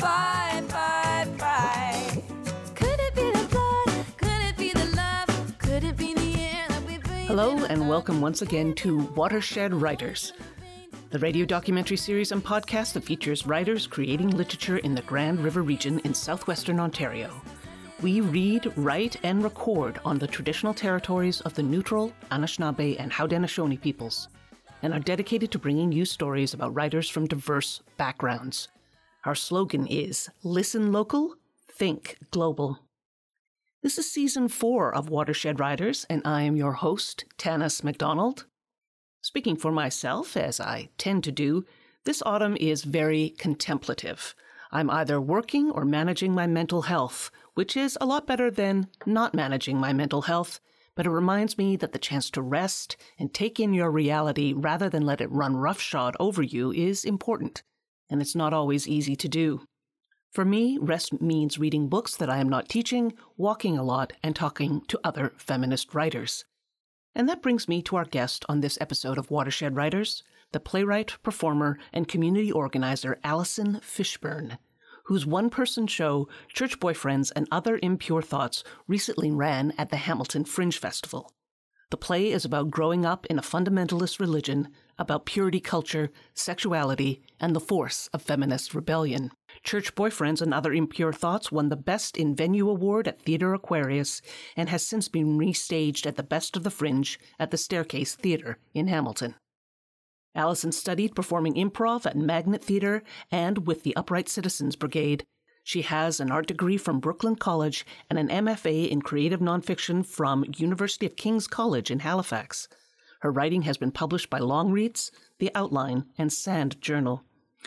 Bye, bye, bye. Could it be the blood? Could it be the love? Could it be the air that we breathe? Hello, and welcome once again to Watershed Writers, the radio documentary series and podcast that features writers creating literature in the Grand River region in southwestern Ontario. We read, write, and record on the traditional territories of the neutral, Anishinaabe, and Haudenosaunee peoples, and are dedicated to bringing you stories about writers from diverse backgrounds. Our slogan is Listen Local, Think Global. This is season four of Watershed Writers, and I am your host, Tanis MacDonald. Speaking for myself, as I tend to do, this autumn is very contemplative. I'm either working or managing my mental health, which is a lot better than not managing my mental health, but it reminds me that the chance to rest and take in your reality rather than let it run roughshod over you is important, and it's not always easy to do. For me, rest means reading books that I am not teaching, walking a lot, and talking to other feminist writers. And that brings me to our guest on this episode of Watershed Writers, the playwright, performer, and community organizer Alison Fishburn, whose one person show, Church Boyfriends and Other Impure Thoughts, recently ran at the Hamilton Fringe Festival. The play is about growing up in a fundamentalist religion, about purity culture, sexuality, and the force of feminist rebellion. Church Boyfriends and Other Impure Thoughts won the Best in Venue Award at Theatre Aquarius and has since been restaged at the Best of the Fringe at the Staircase Theatre in Hamilton. Alison studied performing improv at Magnet Theatre and with the Upright Citizens Brigade. She has an art degree from Brooklyn College and an MFA in creative nonfiction from University of King's College in Halifax. Her writing has been published by Longreads, The Outline, and Sand Journal.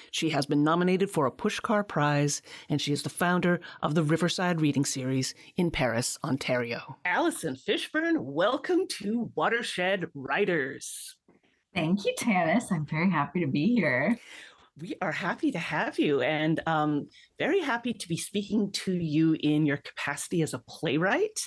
She has been nominated for a Pushcart Prize, and she is the founder of the Riverside Reading Series in Paris, Ontario. Alison Fishburn, welcome to Watershed Writers. Thank you, Tanis. I'm very happy to be here. We are happy to have you and um, very happy to be speaking to you in your capacity as a playwright.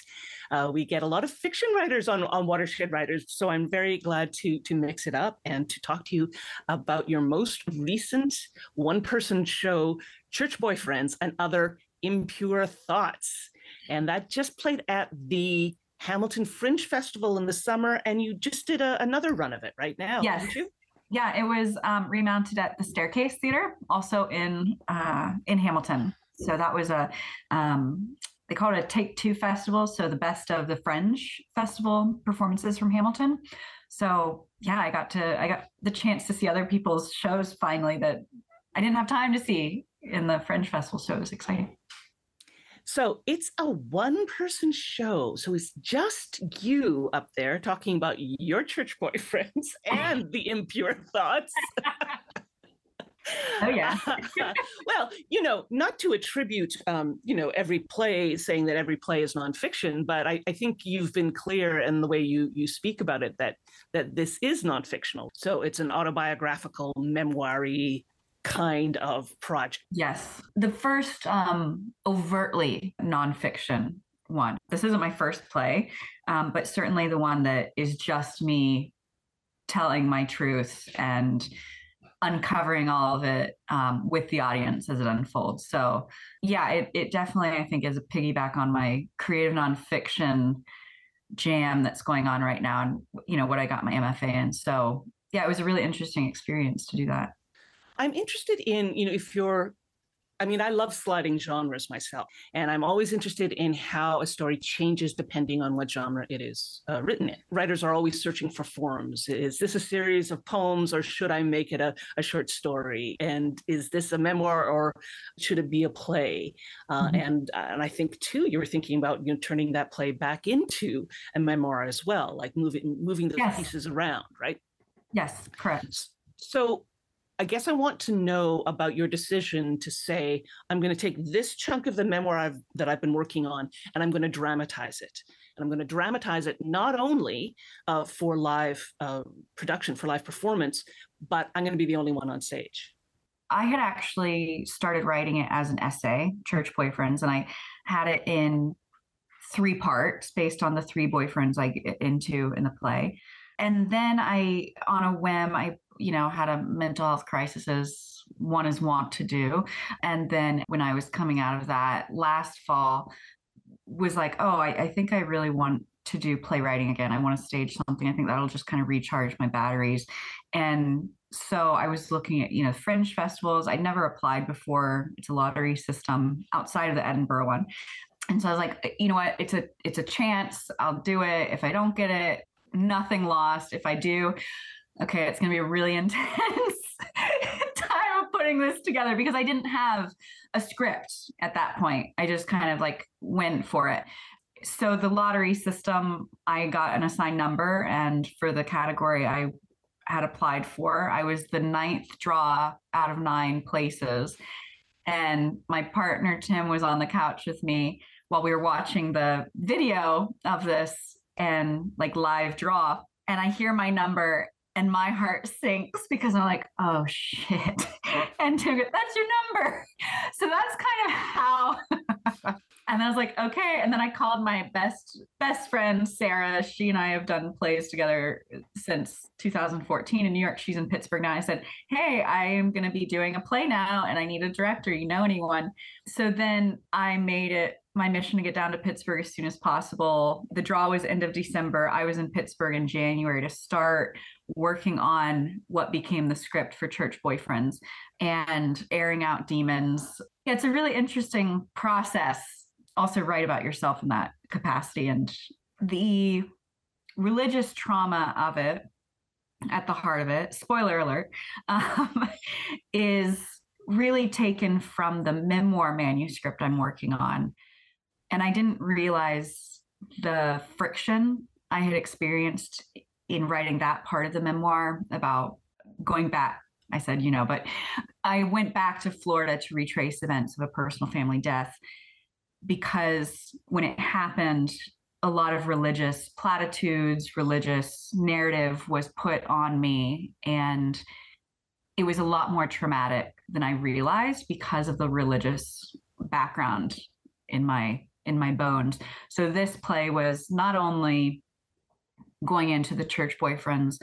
Uh, we get a lot of fiction writers on, on Watershed Writers, so I'm very glad to, to mix it up and to talk to you about your most recent one person show, Church Boyfriends and Other Impure Thoughts. And that just played at the Hamilton Fringe Festival in the summer, and you just did a, another run of it right now, Yes. didn't you? Yeah, it was um, remounted at the Staircase Theater, also in uh, in Hamilton. So that was a um, they call it a Take Two festival. So the best of the Fringe Festival performances from Hamilton. So yeah, I got to I got the chance to see other people's shows finally that I didn't have time to see in the Fringe Festival. So it was exciting. So it's a one person show. So it's just you up there talking about your church boyfriends and the impure thoughts. Oh yeah. well, you know, not to attribute, um, you know, every play saying that every play is nonfiction, but I, I think you've been clear in the way you you speak about it that that this is nonfictional. So it's an autobiographical, memoiry kind of project. Yes. The first um, overtly nonfiction one. This isn't my first play, um, but certainly the one that is just me telling my truth and uncovering all of it um, with the audience as it unfolds. So, yeah, it, it definitely, I think, is a piggyback on my creative nonfiction jam that's going on right now and, you know, what I got my MFA in. So, yeah, it was a really interesting experience to do that. I'm interested in, you know, if you're, I mean, I love sliding genres myself, and I'm always interested in how a story changes depending on what genre it is uh, written in. Writers are always searching for forms. Is this a series of poems, or should I make it a, a short story? And is this a memoir, or should it be a play? Uh, Mhm. And uh, and I think too, you were thinking about you know turning that play back into a memoir as well, like moving moving those Yes. pieces around, right? Yes, correct. So I guess I want to know about your decision to say, I'm going to take this chunk of the memoir I've, that I've been working on and I'm going to dramatize it. And I'm going to dramatize it not only uh, for live uh, production, for live performance, but I'm going to be the only one on stage. I had actually started writing it as an essay, Church Boyfriends, and I had it in three parts based on the three boyfriends I get into in the play. And then I, on a whim, I you know, had a mental health crisis as one is wont to do. And then when I was coming out of that last fall, was like, oh, I, I think I really want to do playwriting again. I want to stage something. I think that'll just kind of recharge my batteries. And so I was looking at, you know, fringe festivals. I'd never applied before. It's a lottery system outside of the Edinburgh one. And so I was like, uh, you know what? It's a it's a chance. I'll do it. If I don't get it, nothing lost. If I do, okay, it's going to be a really intense time of putting this together because I didn't have a script at that point. I just kind of like went for it. So the lottery system, I got an assigned number, and for the category I had applied for, I was the ninth draw out of nine places. And my partner Tim was on the couch with me while we were watching the video of this and like live draw. And I hear my number and my heart sinks because I'm like, oh shit. Oh. And Tim goes, that's your number. So that's kind of how and I was like, okay. And then I called my best best friend Sarah. She and I have done plays together since 2014 in New York. She's in Pittsburgh now. I said, hey, I am going to be doing a play now, and I need a director. You know anyone? So then I made it my mission to get down to Pittsburgh as soon as possible. The draw was end of December. I was in Pittsburgh in January to start working on what became the script for Church Boyfriends and airing out demons. Yeah, it's a really interesting process. Also, write about yourself in that capacity and the religious trauma of it at the heart of it, spoiler alert, um, is really taken from the memoir manuscript I'm working on and I didn't realize the friction I had experienced in writing that part of the memoir about going back. I said, you know, but I went back to Florida to retrace events of a personal family death because when it happened, a lot of religious platitudes, religious narrative was put on me. And it was a lot more traumatic than I realized because of the religious background in my in my bones. So this play was not only going into the church boyfriends,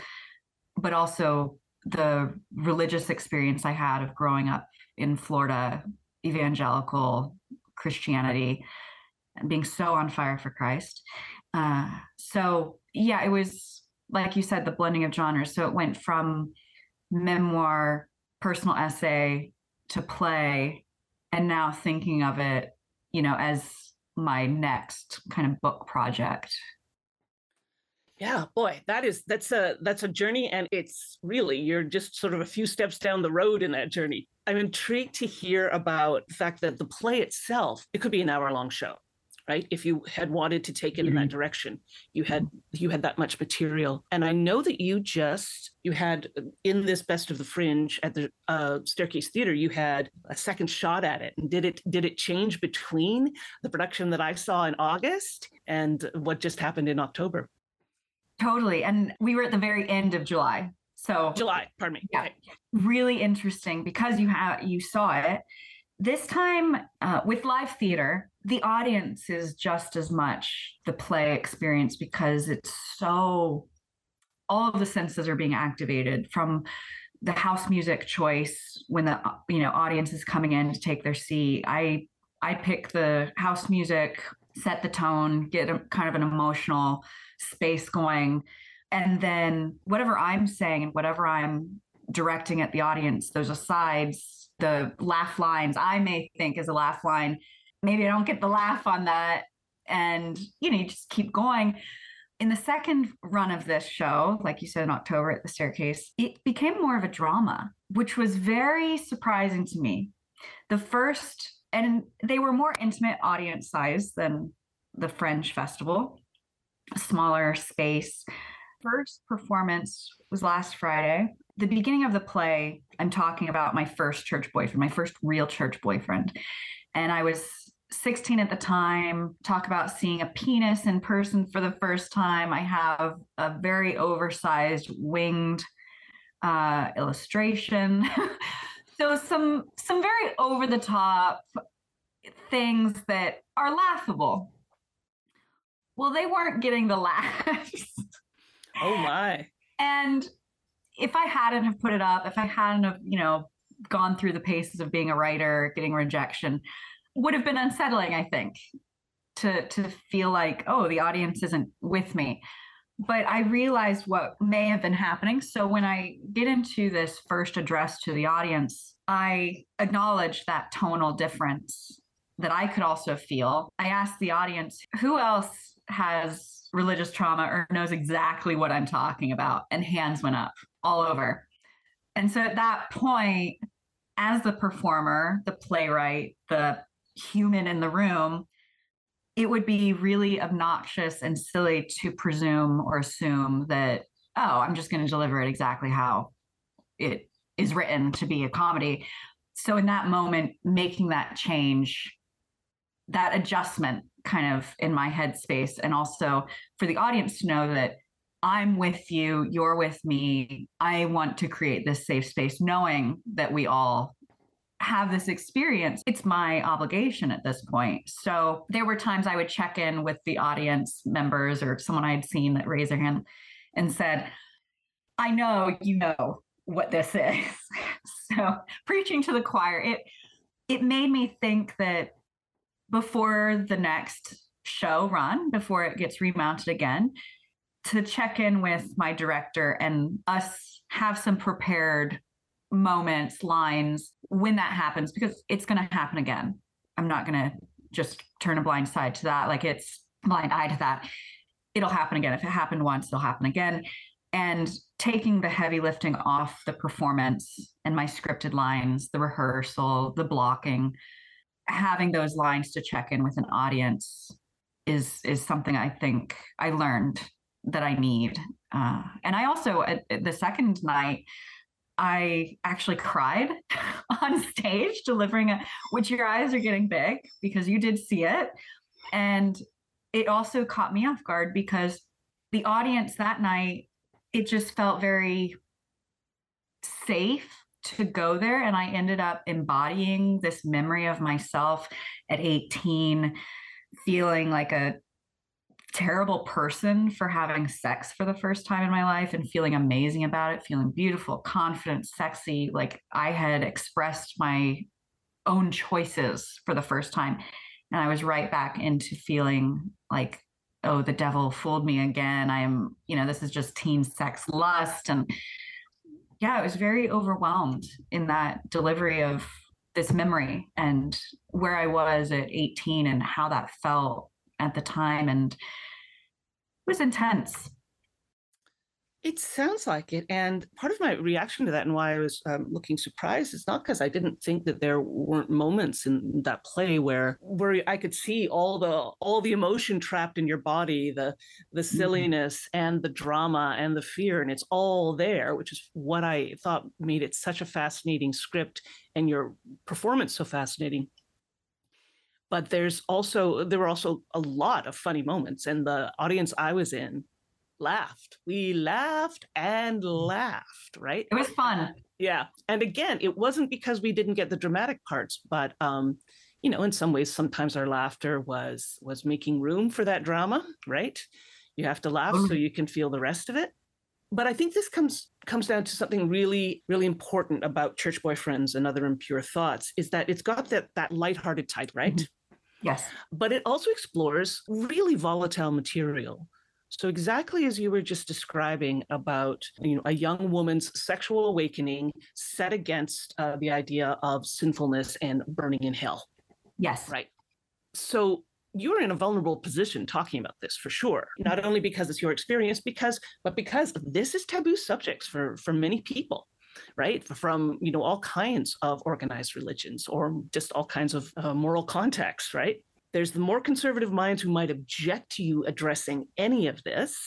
but also the religious experience I had of growing up in Florida, evangelical Christianity, and being so on fire for Christ. Uh, so yeah, it was like you said, the blending of genres. So it went from memoir, personal essay to play, and now thinking of it, you know, as my next kind of book project. Yeah boy that is that's a that's a journey and it's really you're just sort of a few steps down the road in that journey. I'm intrigued to hear about the fact that the play itself it could be an hour long show right? If you had wanted to take it mm-hmm. in that mm-hmm. direction you had you had that much material. And i know that you just you had in this best of the fringe at the uh, staircase theater you had a second shot at it. And did it did it change between the production that i saw in august and what just happened in october? Totally. And we were at the very end of july. So july pardon me. Yeah. Really interesting because you have you saw it. This time uh, with live theater the audience is just as much the play experience because it's so all of the senses are being activated from the house music choice when the you know audience is coming in to take their seat. I i pick the house music set the tone get a kind of an emotional space going. And then whatever i'm saying and whatever i'm directing at the audience those asides the laugh lines i may think is a laugh line maybe I don't get the laugh on that. And, you know, you just keep going. In the second run of this show, like you said in October at the staircase, it became more of a drama, which was very surprising to me. The first, and they were more intimate audience size than the Fringe Festival, smaller space. First performance was last Friday. The beginning of the play, I'm talking about my first church boyfriend, my first real church boyfriend. And I was 16 at the time, talk about seeing a penis in person for the first time. I have a very oversized winged uh, illustration. so some some very over the top things that are laughable. Well, they weren't getting the laughs. Oh my. and if I hadn't have put it up, if I hadn't have, you know, gone through the paces of being a writer, getting rejection, would have been unsettling, I think, to to feel like, oh, the audience isn't with me. But I realized what may have been happening. So when I get into this first address to the audience, I acknowledge that tonal difference that I could also feel. I asked the audience, who else has religious trauma or knows exactly what I'm talking about? And hands went up all over. And so at that point, as the performer, the playwright, the human in the room, it would be really obnoxious and silly to presume or assume that, oh, I'm just going to deliver it exactly how it is written to be a comedy. So in that moment, making that change, that adjustment kind of in my headspace, and also for the audience to know that I'm with you, you're with me. I want to create this safe space, knowing that we all have this experience. It's my obligation at this point. So there were times I would check in with the audience members or someone I had seen that raised their hand and said, I know you know what this is. so preaching to the choir, it it made me think that before the next show run, before it gets remounted again, to check in with my director and us have some prepared moments, lines when that happens, because it's going to happen again. I'm not going to just turn a blind side to that. Like it's blind eye to that. It'll happen again. If it happened once, it'll happen again. And taking the heavy lifting off the performance and my scripted lines, the rehearsal, the blocking, having those lines to check in with an audience is is something I think I learned that I need. Uh, and I also, at, at the second night, I actually cried on stage delivering a, which your eyes are getting big because you did see it. And it also caught me off guard because the audience that night, it just felt very safe to go there. And I ended up embodying this memory of myself at 18, feeling like a terrible person for having sex for the first time in my life and feeling amazing about it, feeling beautiful, confident, sexy. Like I had expressed my own choices for the first time. And I was right back into feeling like, oh, the devil fooled me again. I'm, you know, this is just teen sex lust. And yeah, I was very overwhelmed in that delivery of this memory and where I was at 18 and how that felt at the time. And it was intense. It sounds like it. And part of my reaction to that and why I was um, looking surprised is not because I didn't think that there weren't moments in that play where where I could see all the all the emotion trapped in your body, the the mm-hmm. silliness mm-hmm. and the drama and the fear, and it's all there, which is what I thought made it such a fascinating script and your performance so fascinating but there's also there were also a lot of funny moments and the audience i was in laughed. We laughed and laughed right? It was fun. Yeah and again it wasn't because we didn't get the dramatic parts but um you know in some ways sometimes our laughter was was making room for that drama right? You have to laugh so you can feel the rest of it. But i think this comes comes down to something really really important about church boyfriends and other impure thoughts is that it's got that that lighthearted type right? Mm-hmm Yes. But it also explores really volatile material. So exactly as you were just describing about you know a young woman's sexual awakening set against uh, the idea of sinfulness and burning in hell. Yes. Right. So you're in a vulnerable position talking about this for sure not only because it's your experience because but because this is taboo subjects for for many people right? From you know all kinds of organized religions or just all kinds of uh, moral contexts right? There's the more conservative minds who might object to you addressing any of this.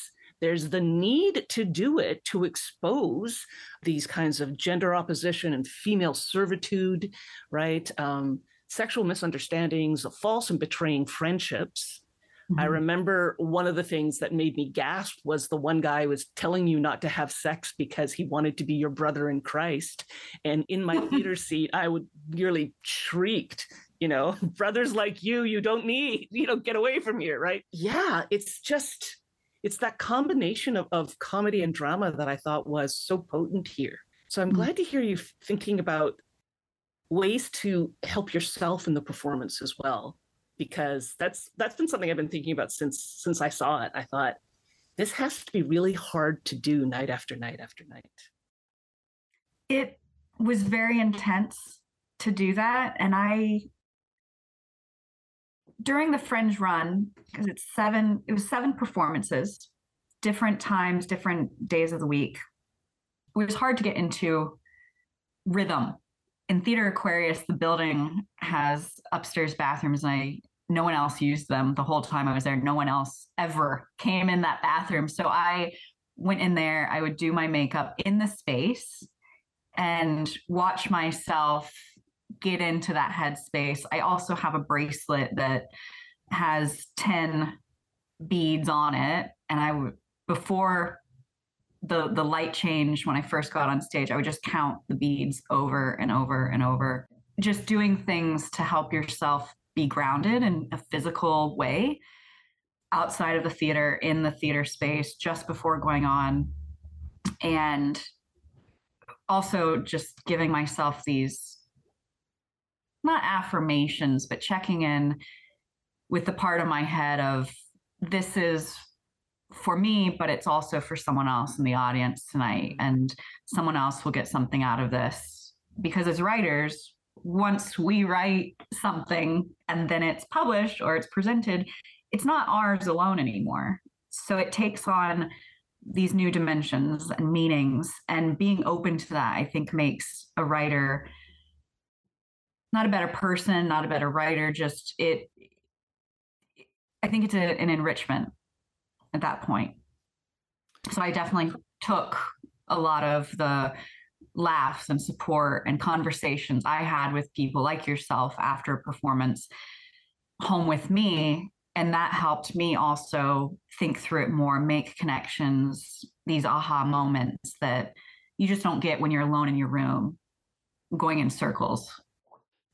There's the need to do it to expose these kinds of gender opposition and female servitude right? Um, sexual misunderstandings false and betraying friendships Mm-hmm. I remember one of the things that made me gasp was the one guy was telling you not to have sex because he wanted to be your brother in Christ. And in my theater seat, I would nearly shrieked, you know, brothers like you, you don't need, you know, get away from here, right? Yeah, it's just it's that combination of, of comedy and drama that I thought was so potent here. So I'm Mm. glad to hear you thinking about ways to help yourself in the performance as well, because that's that's been something I've been thinking about since since I saw it. I thought this has to be really hard to do night after night after night. It was very intense to do that. And I, during the Fringe run, because it's seven, it was seven performances, different times, different days of the week. It was hard to get into rhythm. In Theater Aquarius, the building has upstairs bathrooms, and I no one else used them the whole time I was there. No one else ever came in that bathroom. So I went in there, I would do my makeup in the space and watch myself get into that headspace. I also have a bracelet that has 10 beads on it. And I would, before the the light change when I first got on stage, I would just count the beads over and over and over. Just doing things to help yourself be grounded in a physical way outside of the theater, in the theater space, just before going on. And also just giving myself these not affirmations, but checking in with the part of my head of this is for me, but it's also for someone else in the audience tonight. And someone else will get something out of this. Because as writers, once we write something and then it's published or it's presented, it's not ours alone anymore. So it takes on these new dimensions and meanings, and being open to that, I think, makes a writer not a better person, not a better writer, just it. I think it's a, an enrichment at that point. So I definitely took a lot of the laughs and support and conversations I had with people like yourself after a performance home with me. And that helped me also think through it more, make connections, these aha moments that you just don't get when you're alone in your room going in circles.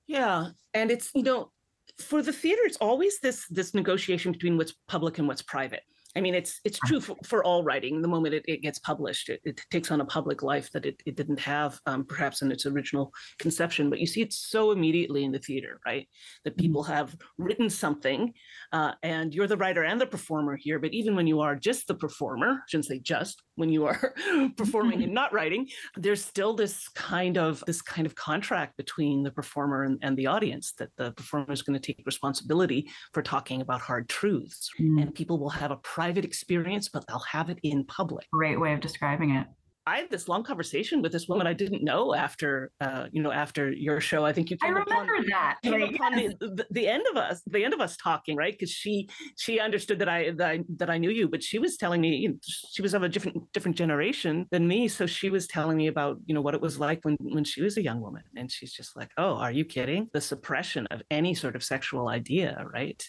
Yeah, and it's you know, for the theater, it's always this this negotiation between what's public and what's private. I mean, it's it's true for, for all writing. The moment it, it gets published, it, it takes on a public life that it, it didn't have um, perhaps in its original conception. But you see it so immediately in the theater, right? That people have written something, uh, and you're the writer and the performer here. But even when you are just the performer, I shouldn't say just when you are performing and not writing, there's still this kind of this kind of contract between the performer and, and the audience that the performer is going to take responsibility for talking about hard truths, Mm. and people will have a private experience, but they'll have it in public. Great way of describing it. I had this long conversation with this woman I didn't know after, uh, you know, after your show. I think you I came upon, remember that. came upon the, the, the end of us, the end of us talking, right? Because she she understood that I, that I that I knew you, but she was telling me you know, she was of a different different generation than me, so she was telling me about you know what it was like when when she was a young woman, and she's just like, oh, are you kidding? The suppression of any sort of sexual idea, right?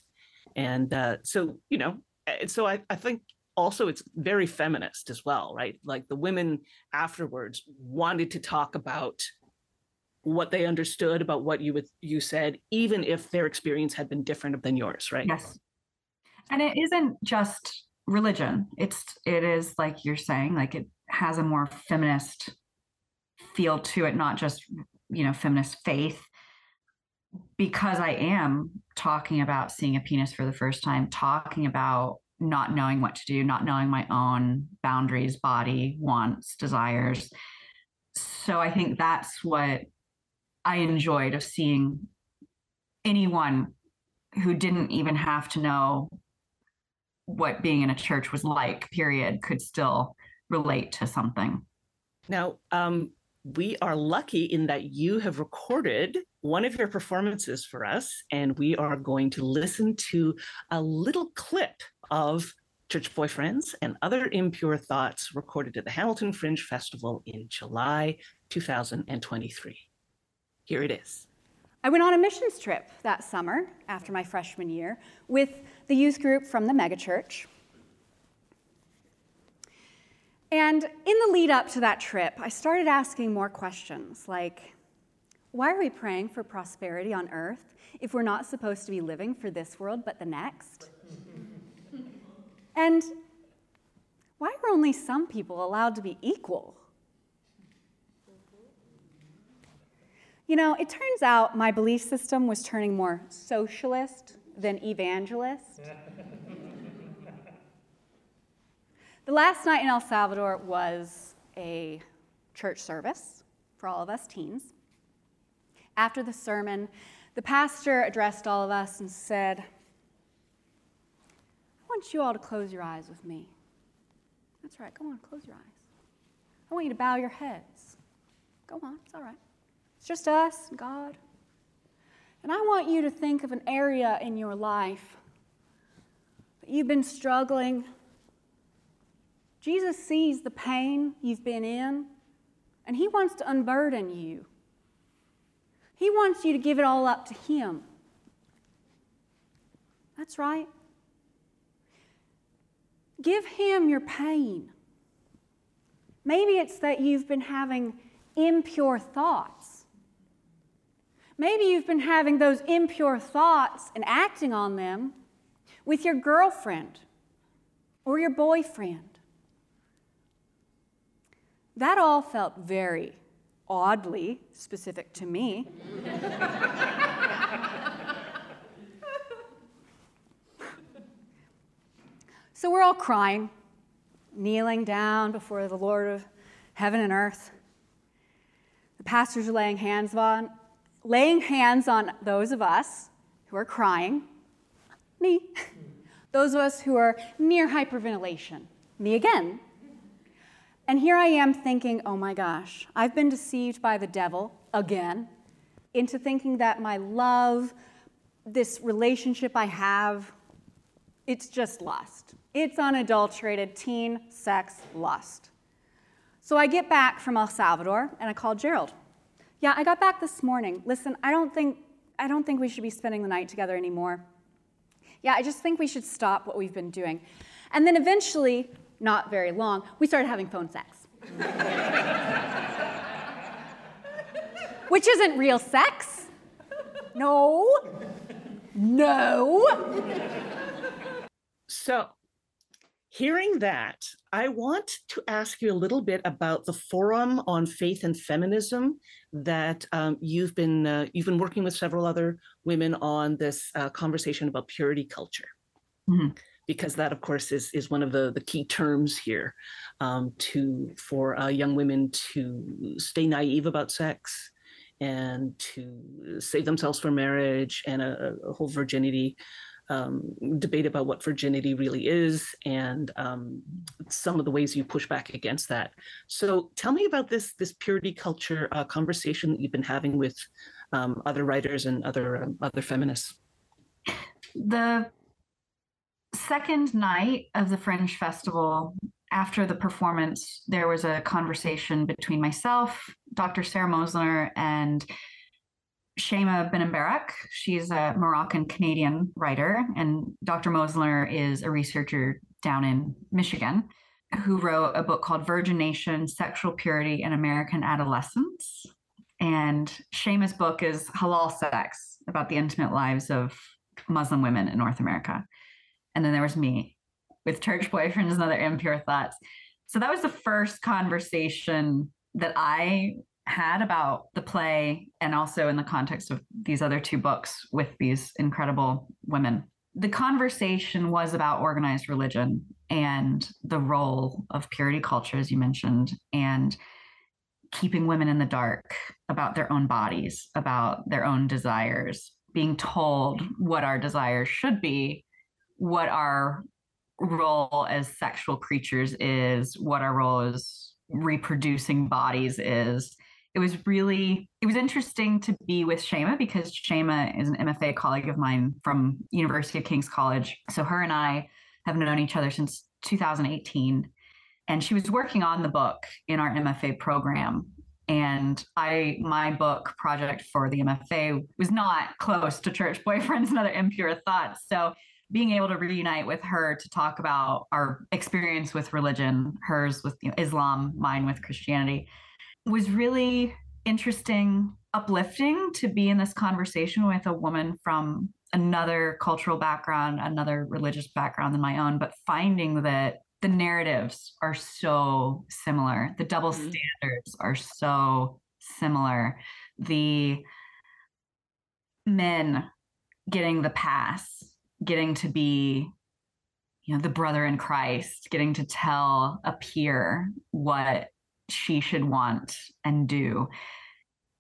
And uh, so you know, so I I think also it's very feminist as well right like the women afterwards wanted to talk about what they understood about what you would you said even if their experience had been different than yours right Yes. And it isn't just religion. It's it is like you're saying, like it has a more feminist feel to it, not just you know, feminist faith. Because I am talking about seeing a penis for the first time, talking about not knowing what to do, not knowing my own boundaries, body, wants, desires. So I think that's what I enjoyed of seeing anyone who didn't even have to know what being in a church was like, period, could still relate to something. now um we are lucky in that you have recorded one of your performances for us and we are going to listen to a little clip of church boyfriends and other impure thoughts recorded at the hamilton fringe festival in july 2023 here it is I went on a missions trip that summer after my freshman year with the youth group from the megachurch. And in the lead up to that trip, I started asking more questions like, why are we praying for prosperity on earth if we're not supposed to be living for this world but the next? and why are only some people allowed to be equal? You know, it turns out my belief system was turning more socialist than evangelist. the last night in El Salvador was a church service for all of us teens. After the sermon, the pastor addressed all of us and said, I want you all to close your eyes with me. That's right, go on, close your eyes. I want you to bow your heads. Go on, it's all right. It's just us and God. And I want you to think of an area in your life that you've been struggling. Jesus sees the pain you've been in, and He wants to unburden you. He wants you to give it all up to Him. That's right. Give Him your pain. Maybe it's that you've been having impure thoughts. Maybe you've been having those impure thoughts and acting on them with your girlfriend or your boyfriend. That all felt very oddly specific to me. so we're all crying, kneeling down before the Lord of heaven and earth. The pastors are laying hands on, laying hands on those of us who are crying, me. Those of us who are near hyperventilation, me again. And here I am thinking, oh my gosh, I've been deceived by the devil again into thinking that my love, this relationship I have, it's just lust. It's unadulterated teen sex lust. So I get back from El Salvador and I call Gerald. Yeah, I got back this morning. Listen, I don't think I don't think we should be spending the night together anymore. Yeah, I just think we should stop what we've been doing. And then eventually, not very long, we started having phone sex. Which isn't real sex. No. No. So, hearing that, I want to ask you a little bit about the Forum on Faith and Feminism that um, you've been uh, you've been working with several other women on this uh, conversation about purity culture. Mhm. Because that, of course, is is one of the the key terms here um, to for uh, young women to stay naive about sex and to save themselves for marriage and a, a whole virginity um, debate about what virginity really is and um, some of the ways you push back against that. So tell me about this this purity culture uh, conversation that you've been having with um, other writers and other um, other feminists. the second night of the Fringe Festival, after the performance, there was a conversation between myself, Dr. Sara Moslener, and Sheima Benembarek. She's a Moroccan Canadian writer, and Dr. Moslener is a researcher down in Michigan who wrote a book called Virgin Nation Sexual Purity in American Adolescence. And Sheima's book is Halal Sex about the intimate lives of Muslim women in North America. And then there was me with church boyfriends and other impure thoughts. So that was the first conversation that I had about the play and also in the context of these other two books with these incredible women. The conversation was about organized religion and the role of purity culture, as you mentioned, and keeping women in the dark about their own bodies, about their own desires, being told what our desires should be, what our role as sexual creatures is, what our role as reproducing bodies is. It was really it was interesting to be with Sheima because Sheima is an MFA colleague of mine from University of King's College. So her and I have known each other since 2018 and she was working on the book in our MFA program and I my book project for the MFA was not close to church boyfriends and other impure thoughts. So being able to reunite with her to talk about our experience with religion, hers with you know, Islam, mine with Christianity, was really interesting, uplifting to be in this conversation with a woman from another cultural background, another religious background than my own, but finding that the narratives are so similar. The double Mhm. standards are so similar. The men getting the pass, getting to be, you know, the brother in Christ, getting to tell a peer what she should want and do.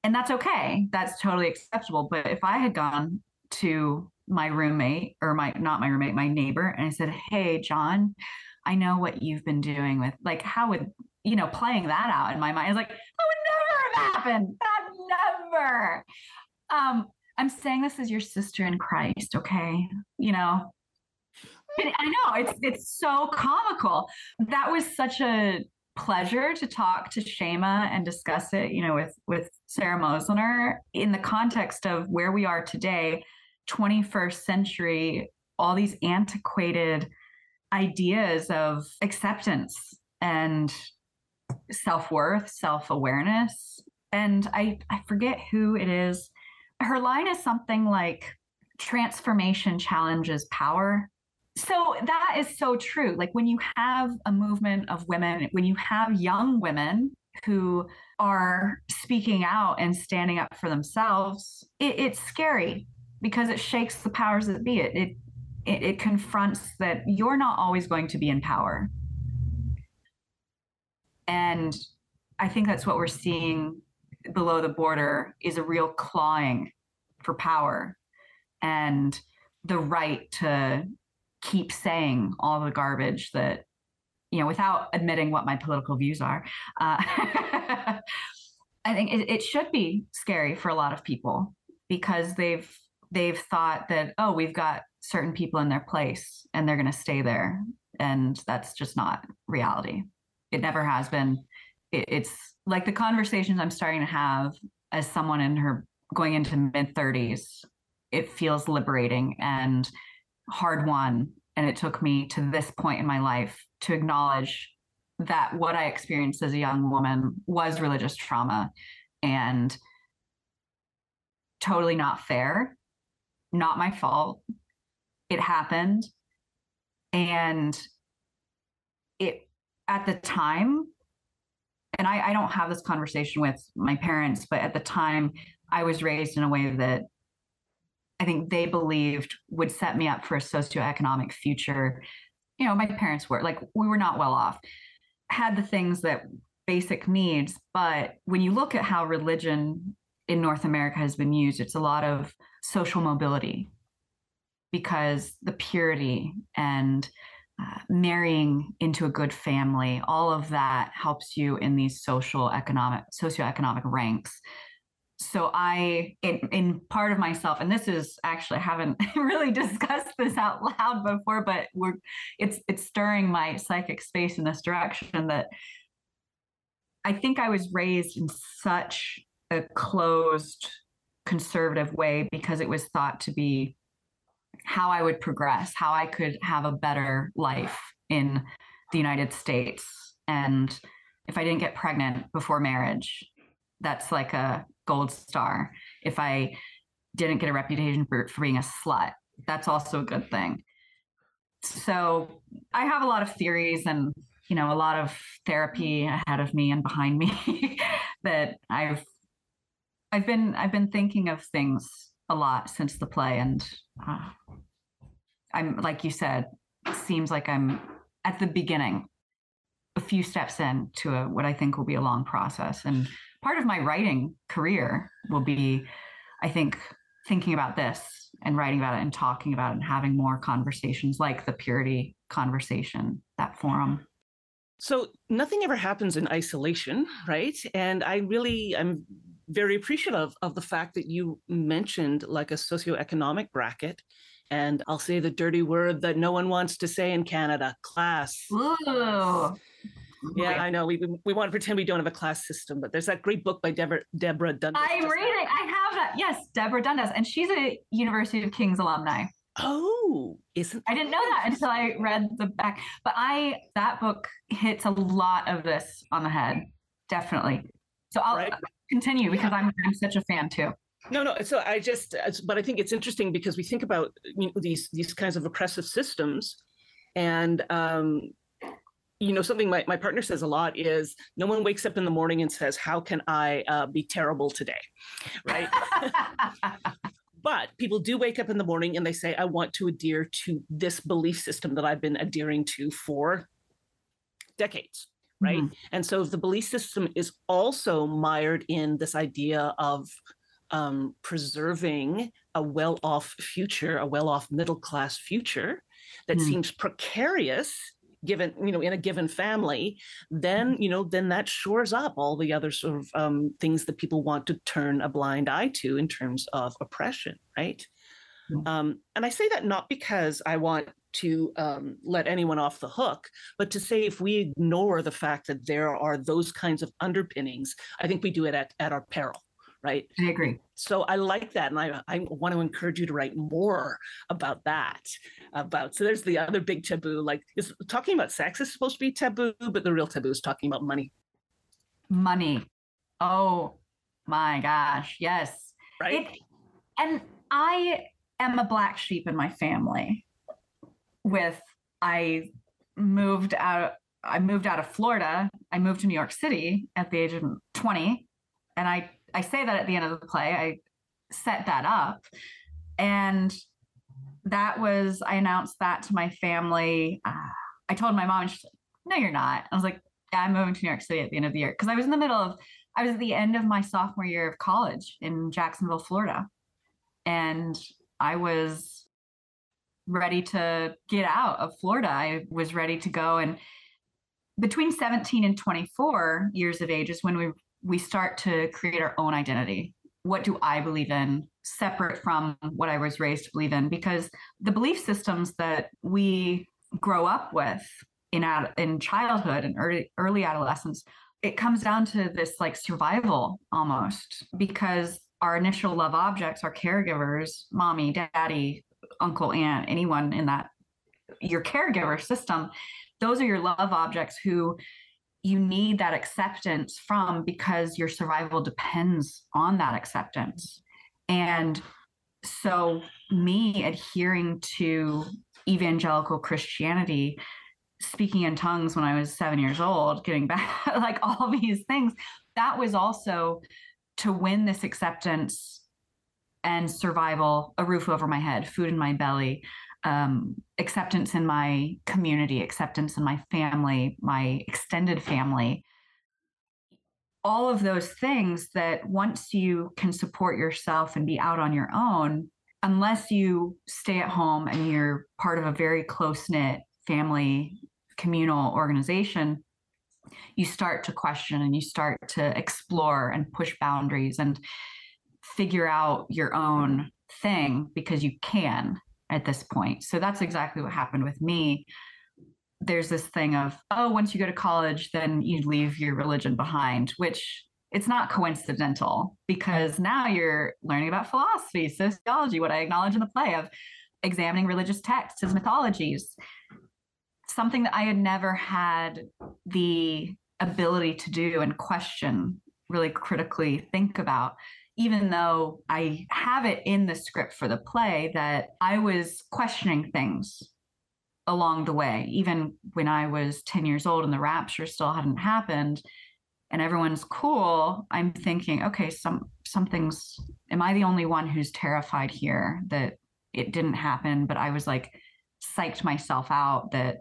And that's okay. That's totally acceptable. But if I had gone to my roommate or my not my roommate, my neighbor, and I said, Hey, John, I know what you've been doing with like how would you know playing that out in my mind is like that would never have happened. That never. Um, I'm saying this as your sister in Christ, okay? You know. I know it's it's so comical. That was such a pleasure to talk to Sheima and discuss it, you know, with with Sara Moslener in the context of where we are today, 21st century, all these antiquated ideas of acceptance and self-worth, self-awareness. And I I forget who it is. Her line is something like transformation challenges power. So that is so true. Like when you have a movement of women when you have young women who are speaking out and standing up for themselves it, it's scary because it shakes the powers that be. It, it it it confronts that you're not always going to be in power. And i think that's what we're seeing below the border is a real clawing for power and the right to keep saying all the garbage that you know without admitting what my political views are uh, i think it, it should be scary for a lot of people because they've they've thought that oh we've got certain people in their place and they're going to stay there. And that's just not reality. It never has been. It, it's like the conversations i'm starting to have as someone in her going into mid 30s it feels liberating and hard won. And it took me to this point in my life to acknowledge that what I experienced as a young woman was religious trauma and totally not fair, not my fault. It happened. And it, at the time, and I, I don't have this conversation with my parents, but at the time, I was raised in a way that I think they believed would set me up for a socioeconomic future. You know, my parents were like, we were not well off, had the things that basic needs. But when you look at how religion in North America has been used, it's a lot of social mobility because the purity and marrying into a good family, all of that helps you in these social economic socioeconomic ranks. So I, in, in, part of myself, and this is actually I haven't really discussed this out loud before, but we're it's it's stirring my psychic space in this direction that I think I was raised in such a closed conservative way because it was thought to be how I would progress, how I could have a better life in the United States. And if I didn't get pregnant before marriage, that's like a gold star. If I didn't get a reputation for, for being a slut, that's also a good thing. So I have a lot of theories and you know a lot of therapy ahead of me and behind me that I've I've been I've been thinking of things a lot since the play and uh, I'm like you said seems like I'm at the beginning a few steps in to a, what I think will be a long process and part of my writing career will be, I think, thinking about this and writing about it and talking about it and having more conversations like the purity conversation, that forum. So nothing ever happens in isolation, right? And I really am very appreciative of the fact that you mentioned like a socioeconomic bracket. And I'll say the dirty word that no one wants to say in Canada class. Ooh. Yeah, I know. We, we, want to pretend we don't have a class system, but there's that great book by Deborah Deborah Dundas. I'm reading. I have that. Yes, Deborah Dundas, and she's a University of Kings alumni. Oh, isn't I didn't know that until I read the back. But I that book hits a lot of this on the head, definitely. So I'll Right. Continue because I'm I'm such a fan too. No, no. So I just, but I think it's interesting because we think about you know, these these kinds of oppressive systems, and um, you know, something my, my partner says a lot is no one wakes up in the morning and says, How can I uh, be terrible today? Right. but people do wake up in the morning and they say, I want to adhere to this belief system that I've been adhering to for decades. Right. Mhm. And so the belief system is also mired in this idea of um, preserving a well off future, a well off middle class future that Mm. seems precarious given you know in a given family then you know then that shores up all the other sort of um, things that people want to turn a blind eye to in terms of oppression right Mm. um, and i say that not because i want to um, let anyone off the hook but to say if we ignore the fact that there are those kinds of underpinnings i think we do it at, at our peril right I agree. so I like that, and I I want to encourage you to write more about that. About so there's the other big taboo. Like is talking about sex is supposed to be taboo, but the real taboo is talking about money, Money. Oh my gosh. Yes. right? It, and I am a black sheep in my family. With I moved out I moved out of Florida. I moved to New York City at the age of 20. And I I say that at the end of the play. I set that up. And that was I announced that to my family. Uh, I told my mom and she's like, "No, you're not." I was like, "Yeah, I'm moving to New York City at the end of the year." Because I was in the middle of I was at the end of my sophomore year of college in Jacksonville, Florida. And I was ready to get out of Florida. I was ready to go. And between 17 and 24 years of age is when we we start to create our own identity. What do I believe in separate from what I was raised to believe in? Because the belief systems that we grow up with in ad, in childhood and early early adolescence it comes down to this like survival almost because our initial love objects our caregivers mommy daddy uncle aunt anyone in that your caregiver system those are your love objects who you need that acceptance from because your survival depends on that acceptance. And so me adhering to evangelical christianity speaking in tongues when I was seven years old, getting back like all these things, that was also to win this acceptance and survival, a roof over my head, food in my belly, um, acceptance in my community, acceptance in my family, my extended family. All of those things that once you can support yourself and be out on your own, unless you stay at home and you're part of a very close knit family communal organization, you start to question and you start to explore and push boundaries and figure out your own thing because you can at this point. So that's exactly what happened with me. There's this thing of, oh, once you go to college, then you leave your religion behind, which it's not coincidental because now you're learning about philosophy, sociology, what I acknowledge in the play of examining religious texts as mythologies something that I had never had the ability to do and question, really critically think about, even though I have it in the script for the play that I was questioning things along the way, even when I was 10 years old and the rapture still hadn't happened and everyone's cool, I'm thinking, okay, some something's am I the only one who's terrified here that it didn't happen? But I was like psyched myself out that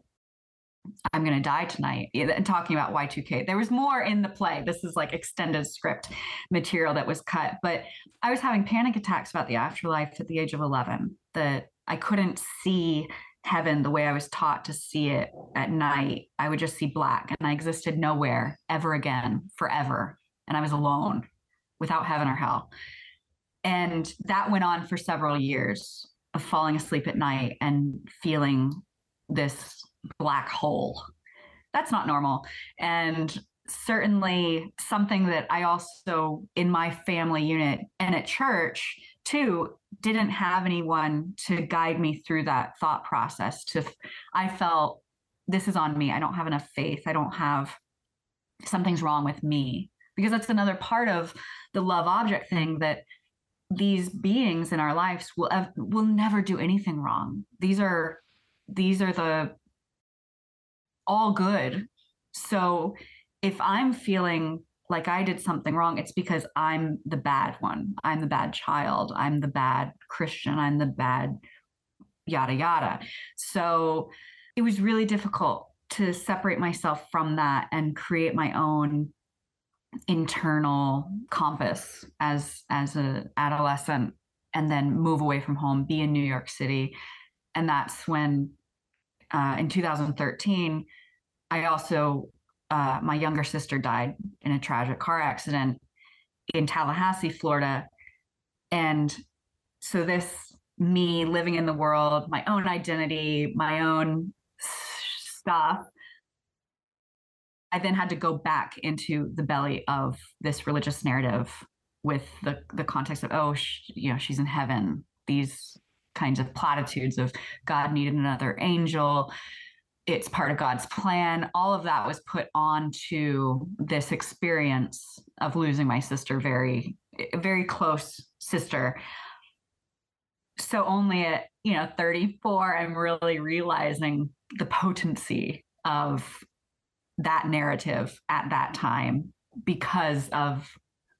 I'm going to die tonight. And talking about Y2K, there was more in the play. This is like extended script material that was cut, but I was having panic attacks about the afterlife at the age of 11 that I couldn't see heaven the way I was taught to see it at night. I would just see black and I existed nowhere ever again, forever. And I was alone without heaven or hell. And that went on for several years of falling asleep at night and feeling this black hole. That's not normal. And certainly something that I also, in my family unit and at church too, didn't have anyone to guide me through that thought process. To, I felt this is on me. I don't have enough faith. I don't have something's wrong with me. Because that's another part of the love object thing that these beings in our lives will will never do anything wrong. These are these are the all good. So if I'm feeling like I did something wrong, it's because I'm the bad one. I'm the bad child. I'm the bad Christian. I'm the bad yada yada. So it was really difficult to separate myself from that and create my own internal compass as as an adolescent and then move away from home be in new york city and that's when uh, in 2013 i also uh, my younger sister died in a tragic car accident in tallahassee florida. And so this me living in the world my own identity my own stuff I then had to go back into the belly of this religious narrative with the the context of oh you know she's in heaven. These kinds of platitudes of God needed another angel it's part of God's plan all of that was put onto this experience of losing my sister very very close sister so only at you know 34 i'm really realizing the potency of that narrative at that time because of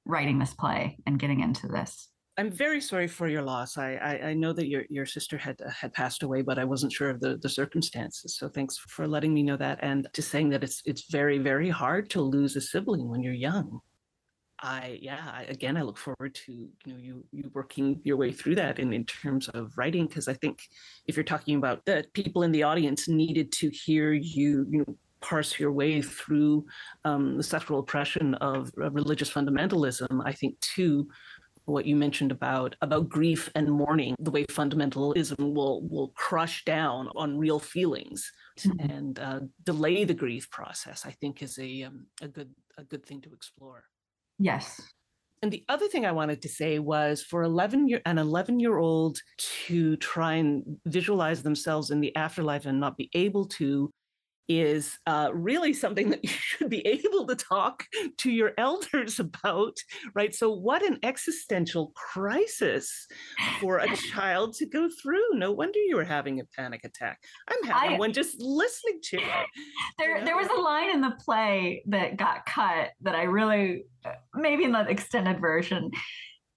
writing this play and getting into this. I'm very sorry for your loss. I, I, I know that your, your sister had had passed away, but I wasn't sure of the, the circumstances. So thanks for letting me know that and to saying that it's it's very very hard to lose a sibling when you're young. I yeah I, again I look forward to you know you you working your way through that in in terms of writing because I think if you're talking about that people in the audience needed to hear you you know parse your way through um, the sexual oppression of religious fundamentalism, I think too what you mentioned about about grief and mourning, the way fundamentalism will will crush down on real feelings mm-hmm. and uh, delay the grief process, I think is a um, a good a good thing to explore. Yes. And the other thing I wanted to say was for 11 year an 11 year old to try and visualize themselves in the afterlife and not be able to is uh, really something that you should be able to talk to your elders about, right? So, what an existential crisis for a child to go through. No wonder you were having a panic attack. I'm having I, one just listening to it. There, you know? there was a line in the play that got cut that I really, maybe in the extended version,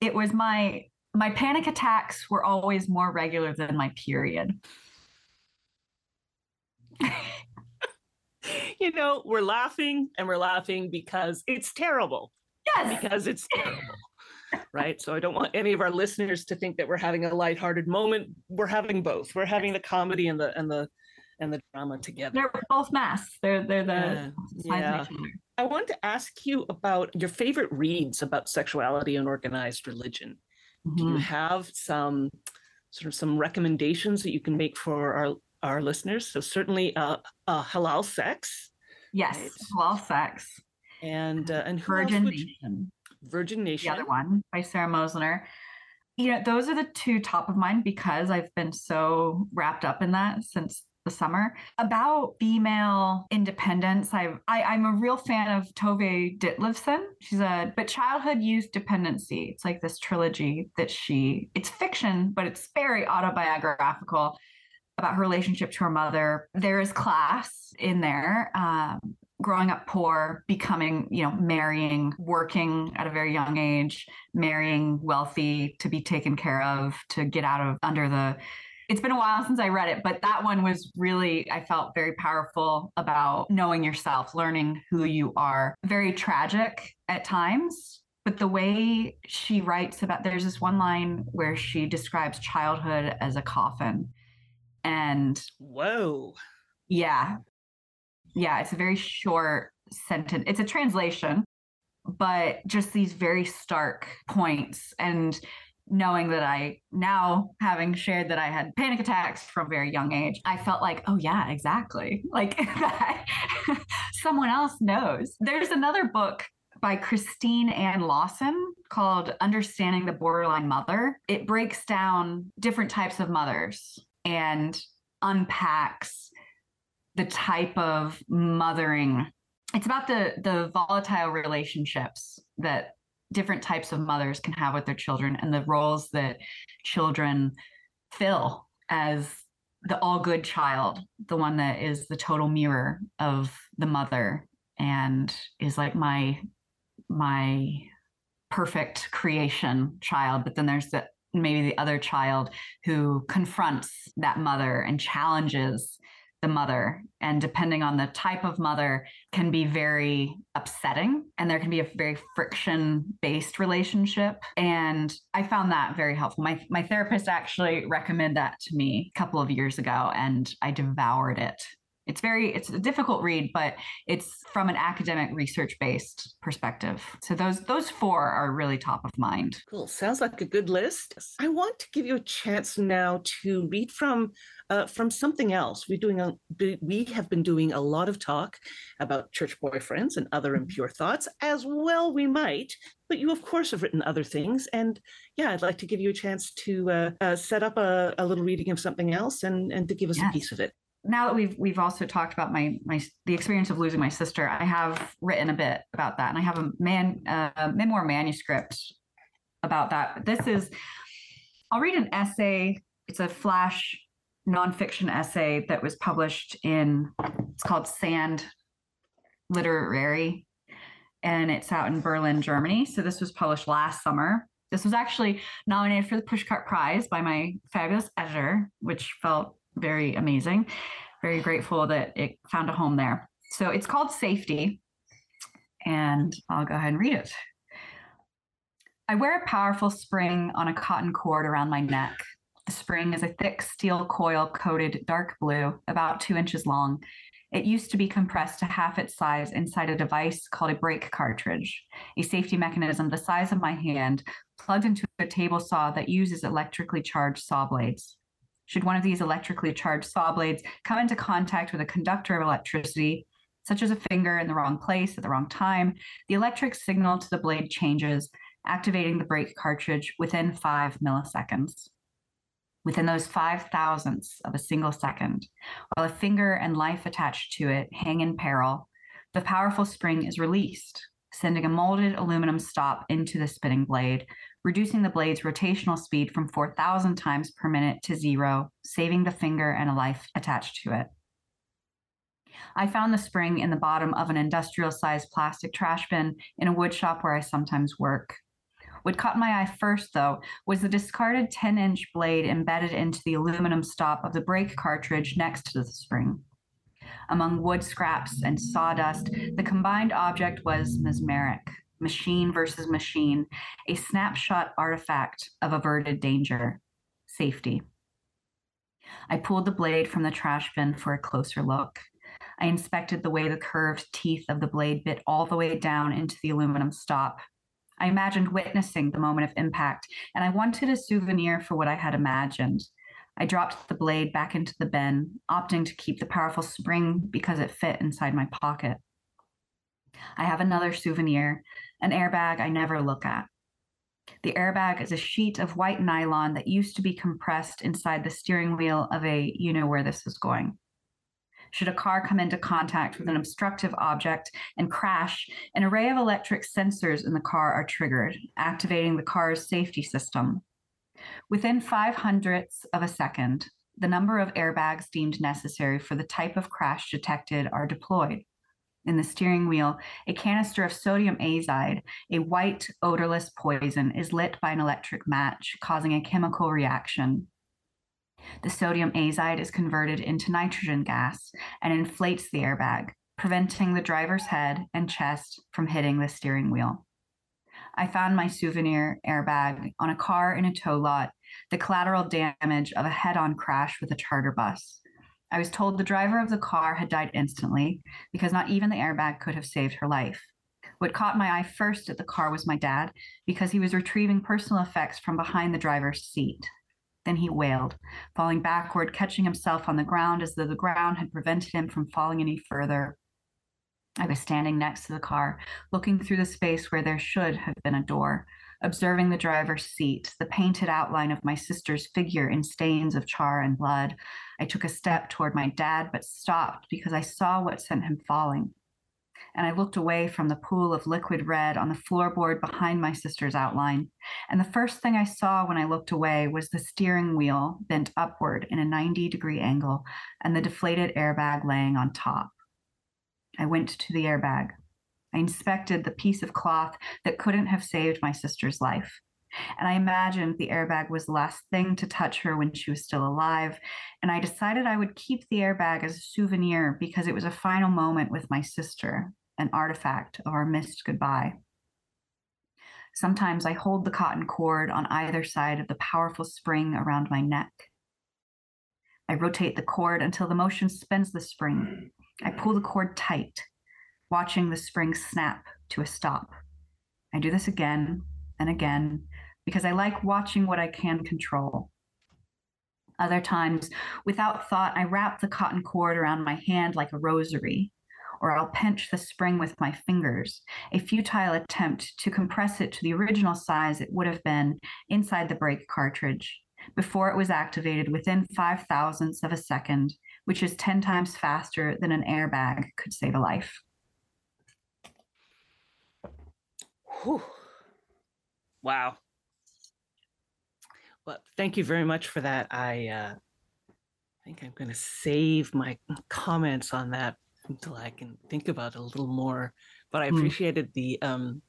it was my my panic attacks were always more regular than my period. you know, we're laughing and we're laughing because it's terrible. Yes. Because it's terrible. right. So I don't want any of our listeners to think that we're having a lighthearted moment. We're having both. We're having the comedy and the and the and the drama together. They're both masks. They're they're the yeah. yeah. I want to ask you about your favorite reads about sexuality and organized religion. Mm-hmm. Do you mm-hmm. have some sort of some recommendations that you can make for our our listeners. So certainly uh, uh, halal sex. Yes, right? halal sex. And uh, and Virgin Nation. Virgin Nation. The other one by Sara Moslener. You know, those are the two top of mind because I've been so wrapped up in that since the summer about female independence. I've, I, I'm a real fan of Tove Ditlevsen. She's a but childhood youth dependency. It's like this trilogy that she. It's fiction, but it's very autobiographical about her relationship to her mother. There is class in there. Um, growing up poor, becoming, you know, marrying, working at a very young age, marrying wealthy to be taken care of, to get out of under the it's been a while since I read it, but that one was really, I felt very powerful about knowing yourself, learning who you are. Very tragic at times, but the way she writes about, there's this one line where she describes childhood as a coffin. And whoa. Yeah. Yeah. It's a very short sentence. It's a translation, but just these very stark points. And knowing that I now having shared that I had panic attacks from a very young age, I felt like, oh yeah, exactly. Like that someone else knows. There's another book by Christine Ann Lawson called Understanding the Borderline Mother. It breaks down different types of mothers and unpacks the type of mothering. It's about the the volatile relationships that different types of mothers can have with their children and the roles that children fill as the all good child, the one that is the total mirror of the mother and is like my my perfect creation child. But then there's the maybe the other child who confronts that mother and challenges the mother and depending on the type of mother can be very upsetting and there can be a very friction based relationship and i found that very helpful. My my therapist actually recommended that to me a couple of years ago and i devoured it it's very it's a difficult read but it's from an academic research based perspective so those those four are really top of mind Cool. Sounds like a good list. I want to give you a chance now to read from uh, from something else. We're doing a we- have been doing a lot of talk about church boyfriends and other impure thoughts, as well we might. But you, of course, have written other things, and yeah, I'd like to give you a chance to uh, uh, set up a, a little reading of something else and and to give us a piece of it. Now that we've we've also talked about my my the experience of losing my sister i have written a bit about that and i have a man memoir manuscript about that. This is i'll read an essay. It's a flash nonfiction essay that was published in it's called sand literary and it's out in berlin germany. So this was published last summer. This was actually nominated for the pushcart prize by my fabulous editor which felt very amazing very grateful that it found a home there so it's called safety and i'll go ahead and read it i wear a powerful spring on a cotton cord around my neck the spring is a thick steel coil coated dark blue, about two inches long. It used to be compressed to half its size inside a device called a brake cartridge, a safety mechanism the size of my hand, plugged into a table saw that uses electrically charged saw blades. Should one of these electrically charged saw blades come into contact with a conductor of electricity, such as a finger in the wrong place at the wrong time, the electric signal to the blade changes, activating the brake cartridge within five milliseconds. Within those five thousandths of a single second, while a finger and life attached to it hang in peril, the powerful spring is released, sending a molded aluminum stop into the spinning blade, reducing the blade's rotational speed from 4,000 times per minute to zero, saving the finger and a life attached to it. I found the spring in the bottom of an industrial sized plastic trash bin in a wood shop where I sometimes work. What caught my eye first, though, was the discarded 10 inch blade embedded into the aluminum stop of the brake cartridge next to the spring. Among wood scraps and sawdust, the combined object was mesmeric machine versus machine, a snapshot artifact of averted danger, safety. I pulled the blade from the trash bin for a closer look. I inspected the way the curved teeth of the blade bit all the way down into the aluminum stop. I imagined witnessing the moment of impact, and I wanted a souvenir for what I had imagined. I dropped the blade back into the bin, opting to keep the powerful spring because it fit inside my pocket. I have another souvenir, an airbag I never look at. The airbag is a sheet of white nylon that used to be compressed inside the steering wheel of a you know where this is going. Should a car come into contact with an obstructive object and crash, an array of electric sensors in the car are triggered, activating the car's safety system. Within five hundredths of a second, the number of airbags deemed necessary for the type of crash detected are deployed. In the steering wheel, a canister of sodium azide, a white, odorless poison, is lit by an electric match, causing a chemical reaction. The sodium azide is converted into nitrogen gas and inflates the airbag, preventing the driver's head and chest from hitting the steering wheel. I found my souvenir airbag on a car in a tow lot, the collateral damage of a head on crash with a charter bus. I was told the driver of the car had died instantly because not even the airbag could have saved her life. What caught my eye first at the car was my dad because he was retrieving personal effects from behind the driver's seat. Then he wailed, falling backward, catching himself on the ground as though the ground had prevented him from falling any further. I was standing next to the car, looking through the space where there should have been a door, observing the driver's seat, the painted outline of my sister's figure in stains of char and blood. I took a step toward my dad, but stopped because I saw what sent him falling. and I looked away from the pool of liquid red on the floorboard behind my sister's outline. And the first thing I saw when I looked away was the steering wheel bent upward in a 90 degree angle and the deflated airbag laying on top. I went to the airbag. I inspected the piece of cloth that couldn't have saved my sister's life. And I imagined the airbag was the last thing to touch her when she was still alive. And I decided I would keep the airbag as a souvenir because it was a final moment with my sister, an artifact of our missed goodbye. Sometimes I hold the cotton cord on either side of the powerful spring around my neck. I rotate the cord until the motion spins the spring. I pull the cord tight, watching the spring snap to a stop. I do this again and again because I like watching what I can control. Other times, without thought, I wrap the cotton cord around my hand like a rosary, or I'll pinch the spring with my fingers, a futile attempt to compress it to the original size it would have been inside the brake cartridge before it was activated within five thousandths of a second, which is 10 times faster than an airbag could save a life. Whew. Wow. Well, thank you very much for that. I uh, think I'm going to save my comments on that until I can think about it a little more. But I Hmm. appreciated the um,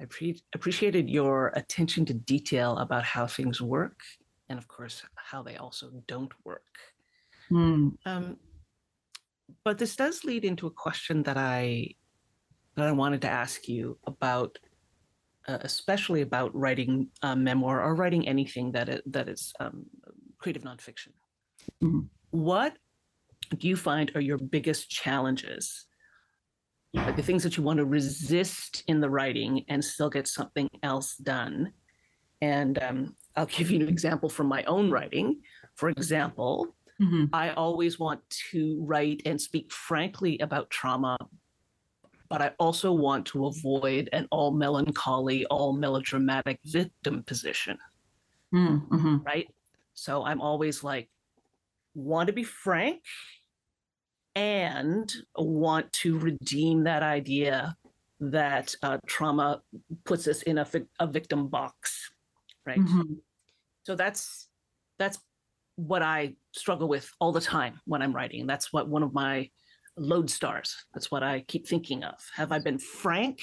I pre- appreciated your attention to detail about how things work, and of course how they also don't work. Hmm. Um, but this does lead into a question that I that I wanted to ask you about, uh, especially about writing a memoir or writing anything that is, that is um, creative nonfiction. Mhm. What do you find are your biggest challenges? Like the things that you want to resist in the writing and still get something else done. And um, I'll give you an example from my own writing. For example, Mhm. I always want to write and speak frankly about trauma, but I also want to avoid an all melancholy, all melodramatic victim position, Hmm. Mhm. right? So I'm always like, want to be frank and want to redeem that idea that uh, trauma puts us in a, vic- a victim box, right? Mhm. so that's that's what i struggle with all the time when i'm writing that's what one of my lodestars that's what i keep thinking of have i been frank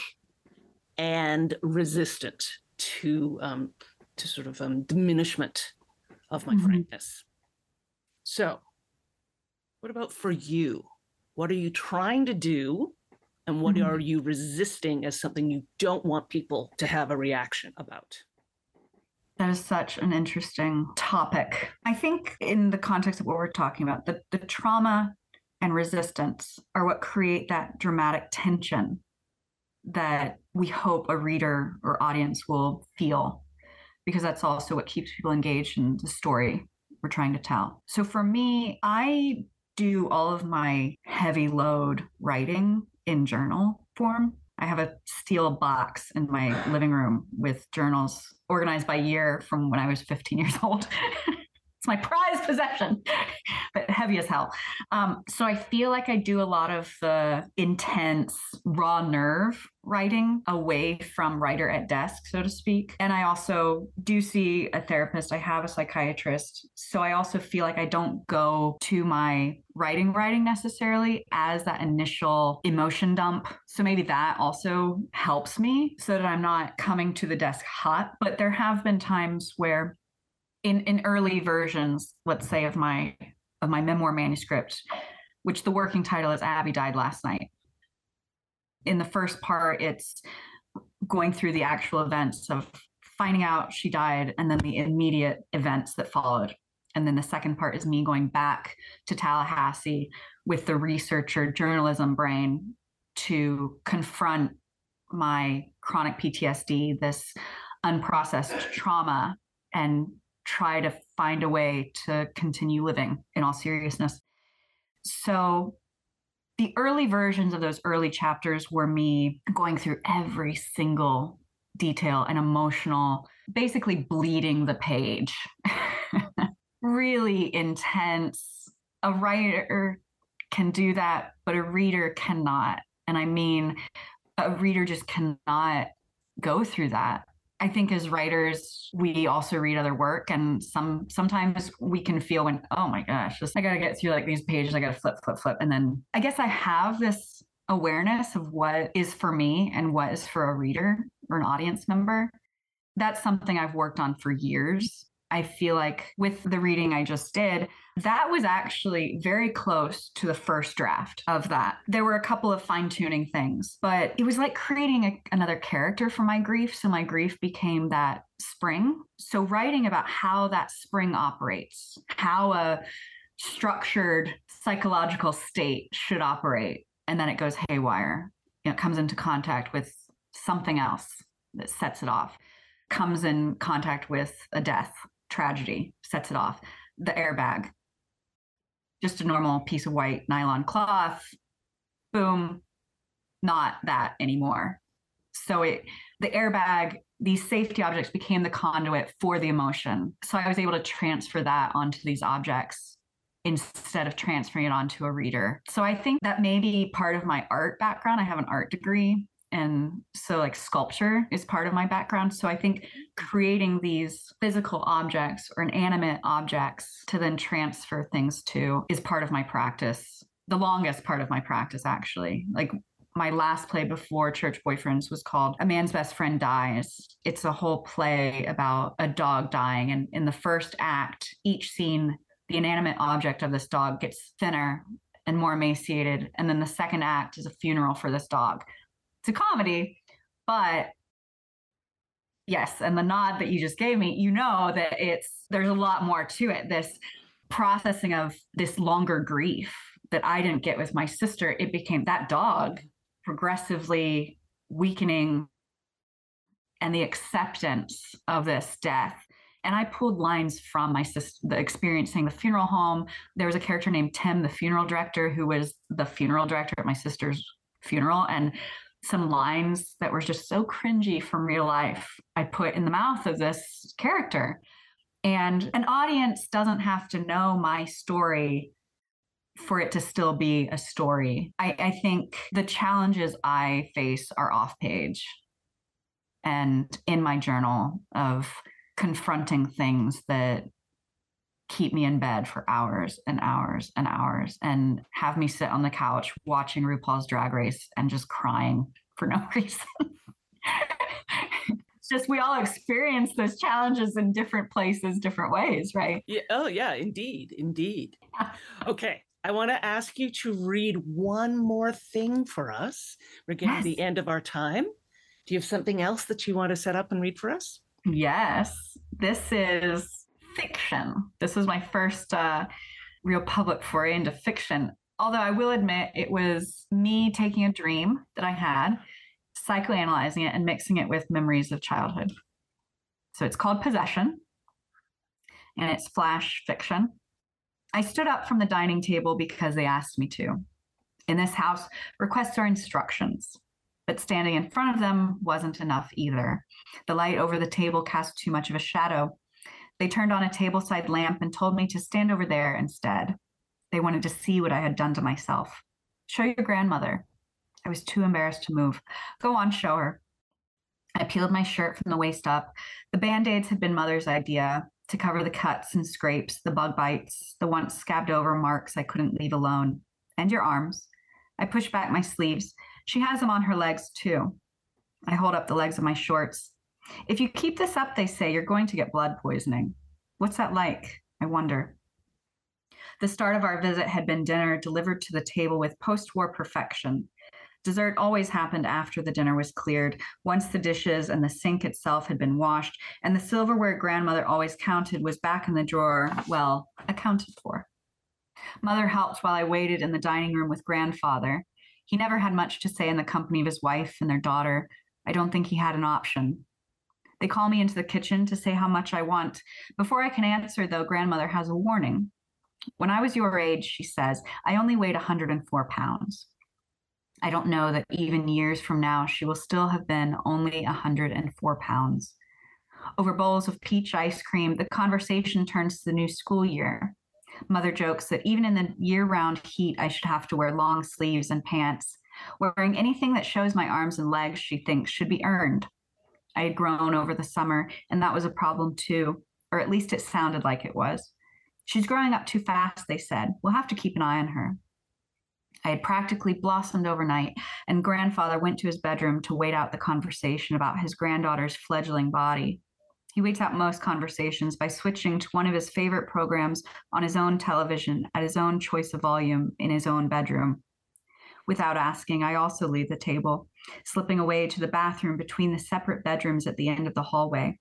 and resistant to um, to sort of um, diminishment of my Mhm. frankness so what about for you what are you trying to do and what Mhm. are you resisting as something you don't want people to have a reaction about That is such an interesting topic. I think, in the context of what we're talking about, the, the trauma and resistance are what create that dramatic tension that we hope a reader or audience will feel, because that's also what keeps people engaged in the story we're trying to tell. So for me, I do all of my heavy load writing in journal form. I have a steel box in my living room with journals organized by year from when I was 15 years old. it's my prized possession, but heavy as hell. Um, so I feel like I do a lot of the intense, raw nerve writing away from writer at desk, so to speak. And I also do see a therapist, I have a psychiatrist. So I also feel like I don't go to my writing, writing necessarily as that initial emotion dump. So maybe that also helps me so that I'm not coming to the desk hot. But there have been times where in, in early versions, let's say of my of my memoir manuscript, which the working title is Abby Died Last Night. In the first part, it's going through the actual events of finding out she died and then the immediate events that followed. And then the second part is me going back to Tallahassee with the researcher journalism brain to confront my chronic PTSD, this unprocessed trauma, and try to find a way to continue living in all seriousness. So, the early versions of those early chapters were me going through every single detail and emotional, basically bleeding the page. really intense. A writer can do that, but a reader cannot. And I mean, a reader just cannot go through that. I think as writers, we also read other work, and some sometimes we can feel when, oh my gosh, just I gotta get through like these pages, I gotta flip, flip, flip, and then I guess I have this awareness of what is for me and what is for a reader or an audience member. That's something I've worked on for years. I feel like with the reading I just did, that was actually very close to the first draft of that. There were a couple of fine tuning things, but it was like creating a, another character for my grief. So my grief became that spring. So writing about how that spring operates, how a structured psychological state should operate, and then it goes haywire. You know, it comes into contact with something else that sets it off, comes in contact with a death, tragedy, sets it off. The airbag, just a normal piece of white nylon cloth, boom, not that anymore. So it the airbag, these safety objects became the conduit for the emotion. So I was able to transfer that onto these objects instead of transferring it onto a reader. So I think that maybe part of my art background, I have an art degree. And so, like, sculpture is part of my background. So, I think mm-hmm. creating these physical objects or inanimate objects to then transfer things to is part of my practice. The longest part of my practice, actually. Like, my last play before Church Boyfriends was called A Man's Best Friend Dies. It's a whole play about a dog dying. And in the first act, each scene the inanimate object of this dog gets thinner and more emaciated. And then the second act is a funeral for this dog. A comedy, but yes, and the nod that you just gave me, you know that it's there's a lot more to it. This processing of this longer grief that I didn't get with my sister, it became that dog progressively weakening and the acceptance of this death and I pulled lines from my sister, the experiencing the funeral home. There was a character named Tim, the funeral director, who was the funeral director at my sister's funeral, and some lines that were just so cringy from real life. I put in the mouth of this character, and an audience doesn't have to know my story for it to still be a story. I, I think the challenges I face are off page and in my journal of confronting things that keep me in bed for hours and hours and hours and have me sit on the couch watching RuPaul's Drag Race and just crying for no reason. it's just we all experience those challenges in different places, different ways, right? Yeah. Oh, yeah, indeed. Indeed. Okay. I want to ask you to read one more thing for us. We're getting Yes. the end of our time. Do you have something else that you want to set up and read for us? Yes, this is fiction. This was my first uh, real public foray into fiction. Although I will admit it was me taking a dream that I had, psychoanalyzing it, and mixing it with memories of childhood. So it's called Possession, and it's flash fiction. I stood up from the dining table because they asked me to. In this house, requests are instructions, but standing in front of them wasn't enough either. The light over the table cast too much of a shadow. They turned on a tableside lamp and told me to stand over there instead. They wanted to see what I had done to myself. Show your grandmother. I was too embarrassed to move. Go on, show her. I peeled my shirt from the waist up. The band aids had been Mother's idea to cover the cuts and scrapes, the bug bites, the once scabbed over marks I couldn't leave alone. And your arms. I pushed back my sleeves. She has them on her legs, too. I hold up the legs of my shorts. If you keep this up, they say, you're going to get blood poisoning. What's that like? I wonder. The start of our visit had been dinner delivered to the table with post war perfection. Dessert always happened after the dinner was cleared, once the dishes and the sink itself had been washed, and the silverware grandmother always counted was back in the drawer, well, accounted for. Mother helped while I waited in the dining room with grandfather. He never had much to say in the company of his wife and their daughter. I don't think he had an option. They call me into the kitchen to say how much I want. Before I can answer, though, grandmother has a warning. When I was your age, she says, I only weighed 104 pounds. I don't know that even years from now, she will still have been only 104 pounds. Over bowls of peach ice cream, the conversation turns to the new school year. Mother jokes that even in the year round heat, I should have to wear long sleeves and pants. Wearing anything that shows my arms and legs, she thinks, should be earned. I had grown over the summer, and that was a problem too, or at least it sounded like it was. She's growing up too fast, they said. We'll have to keep an eye on her. I had practically blossomed overnight, and grandfather went to his bedroom to wait out the conversation about his granddaughter's fledgling body. He waits out most conversations by switching to one of his favorite programs on his own television at his own choice of volume in his own bedroom. Without asking, I also leave the table, slipping away to the bathroom between the separate bedrooms at the end of the hallway.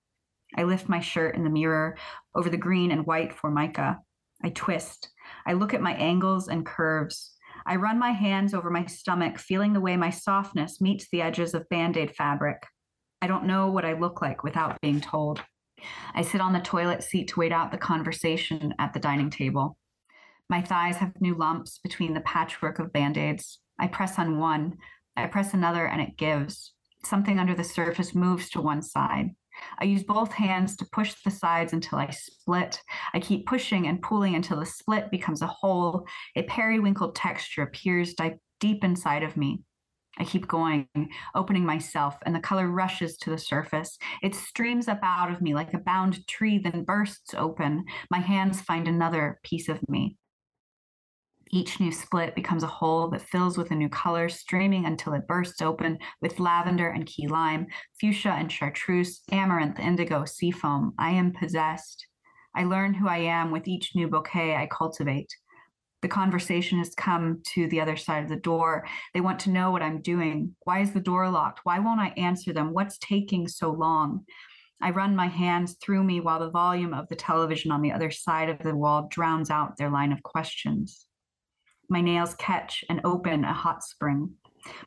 I lift my shirt in the mirror over the green and white formica. I twist. I look at my angles and curves. I run my hands over my stomach, feeling the way my softness meets the edges of band aid fabric. I don't know what I look like without being told. I sit on the toilet seat to wait out the conversation at the dining table. My thighs have new lumps between the patchwork of band aids. I press on one, I press another, and it gives. Something under the surface moves to one side. I use both hands to push the sides until I split. I keep pushing and pulling until the split becomes a hole. A periwinkle texture appears deep inside of me. I keep going, opening myself, and the color rushes to the surface. It streams up out of me like a bound tree, then bursts open. My hands find another piece of me. Each new split becomes a hole that fills with a new color, streaming until it bursts open with lavender and key lime, fuchsia and chartreuse, amaranth, indigo, seafoam. I am possessed. I learn who I am with each new bouquet I cultivate. The conversation has come to the other side of the door. They want to know what I'm doing. Why is the door locked? Why won't I answer them? What's taking so long? I run my hands through me while the volume of the television on the other side of the wall drowns out their line of questions. My nails catch and open a hot spring.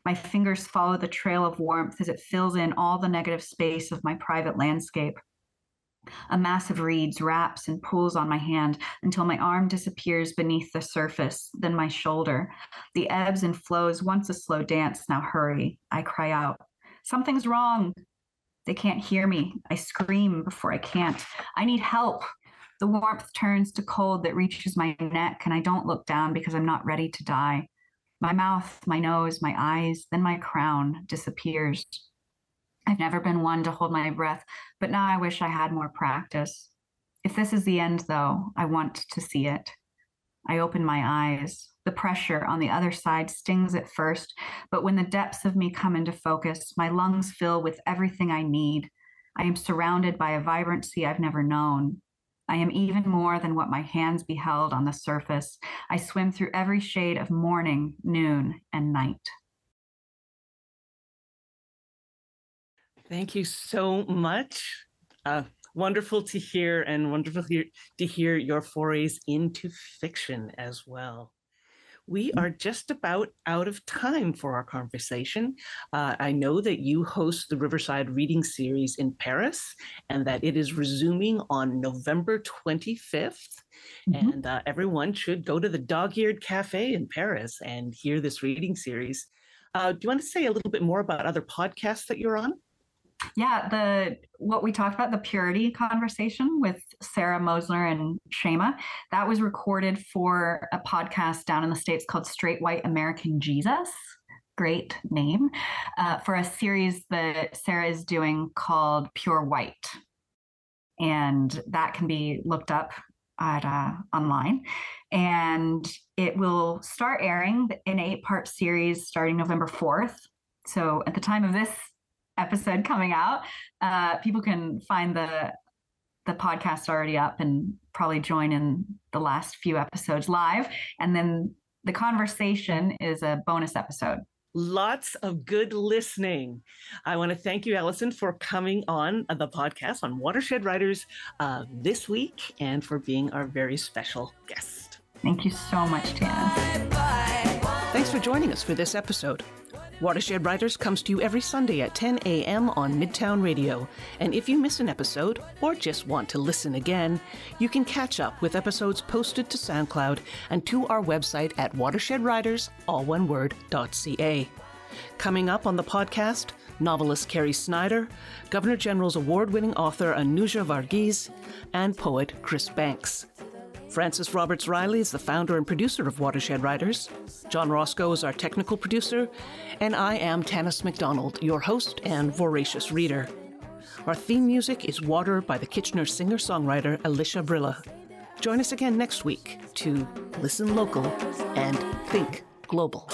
My fingers follow the trail of warmth as it fills in all the negative space of my private landscape. A mass of reeds wraps and pulls on my hand until my arm disappears beneath the surface, then my shoulder. The ebbs and flows, once a slow dance, now hurry. I cry out, Something's wrong. They can't hear me. I scream before I can't. I need help. The warmth turns to cold that reaches my neck, and I don't look down because I'm not ready to die. My mouth, my nose, my eyes, then my crown disappears. I've never been one to hold my breath, but now I wish I had more practice. If this is the end, though, I want to see it. I open my eyes. The pressure on the other side stings at first, but when the depths of me come into focus, my lungs fill with everything I need. I am surrounded by a vibrancy I've never known. I am even more than what my hands beheld on the surface. I swim through every shade of morning, noon, and night. Thank you so much. Uh, wonderful to hear, and wonderful to hear your forays into fiction as well. We are just about out of time for our conversation. Uh, I know that you host the Riverside Reading Series in Paris and that it is resuming on November 25th. Mm-hmm. And uh, everyone should go to the Dog Eared Cafe in Paris and hear this reading series. Uh, do you want to say a little bit more about other podcasts that you're on? Yeah, the what we talked about the purity conversation with Sara Moslener and Sheima that was recorded for a podcast down in the states called Straight White American Jesus. Great name uh, for a series that Sara is doing called Pure White, and that can be looked up at uh, online. And it will start airing in eight part series starting November fourth. So at the time of this episode coming out, uh, people can find the the podcast already up and probably join in the last few episodes live. And then the conversation is a bonus episode. Lots of good listening. I want to thank you, Alison, for coming on the podcast on Watershed Writers uh, this week and for being our very special guest. Thank you so much, Tanis. Thanks for joining us for this episode. Watershed Writers comes to you every Sunday at 10 a.m. on Midtown Radio. And if you miss an episode or just want to listen again, you can catch up with episodes posted to SoundCloud and to our website at watershedwriters, all one word, .ca. Coming up on the podcast, novelist Carrie Snyder, Governor General's award winning author Anuja Varghese, and poet Chris Banks. Francis Roberts Riley is the founder and producer of Watershed Writers. John Roscoe is our technical producer. And I am Tanis MacDonald, your host and voracious reader. Our theme music is Water by the Kitchener singer songwriter Alicia Brilla. Join us again next week to listen local and think global.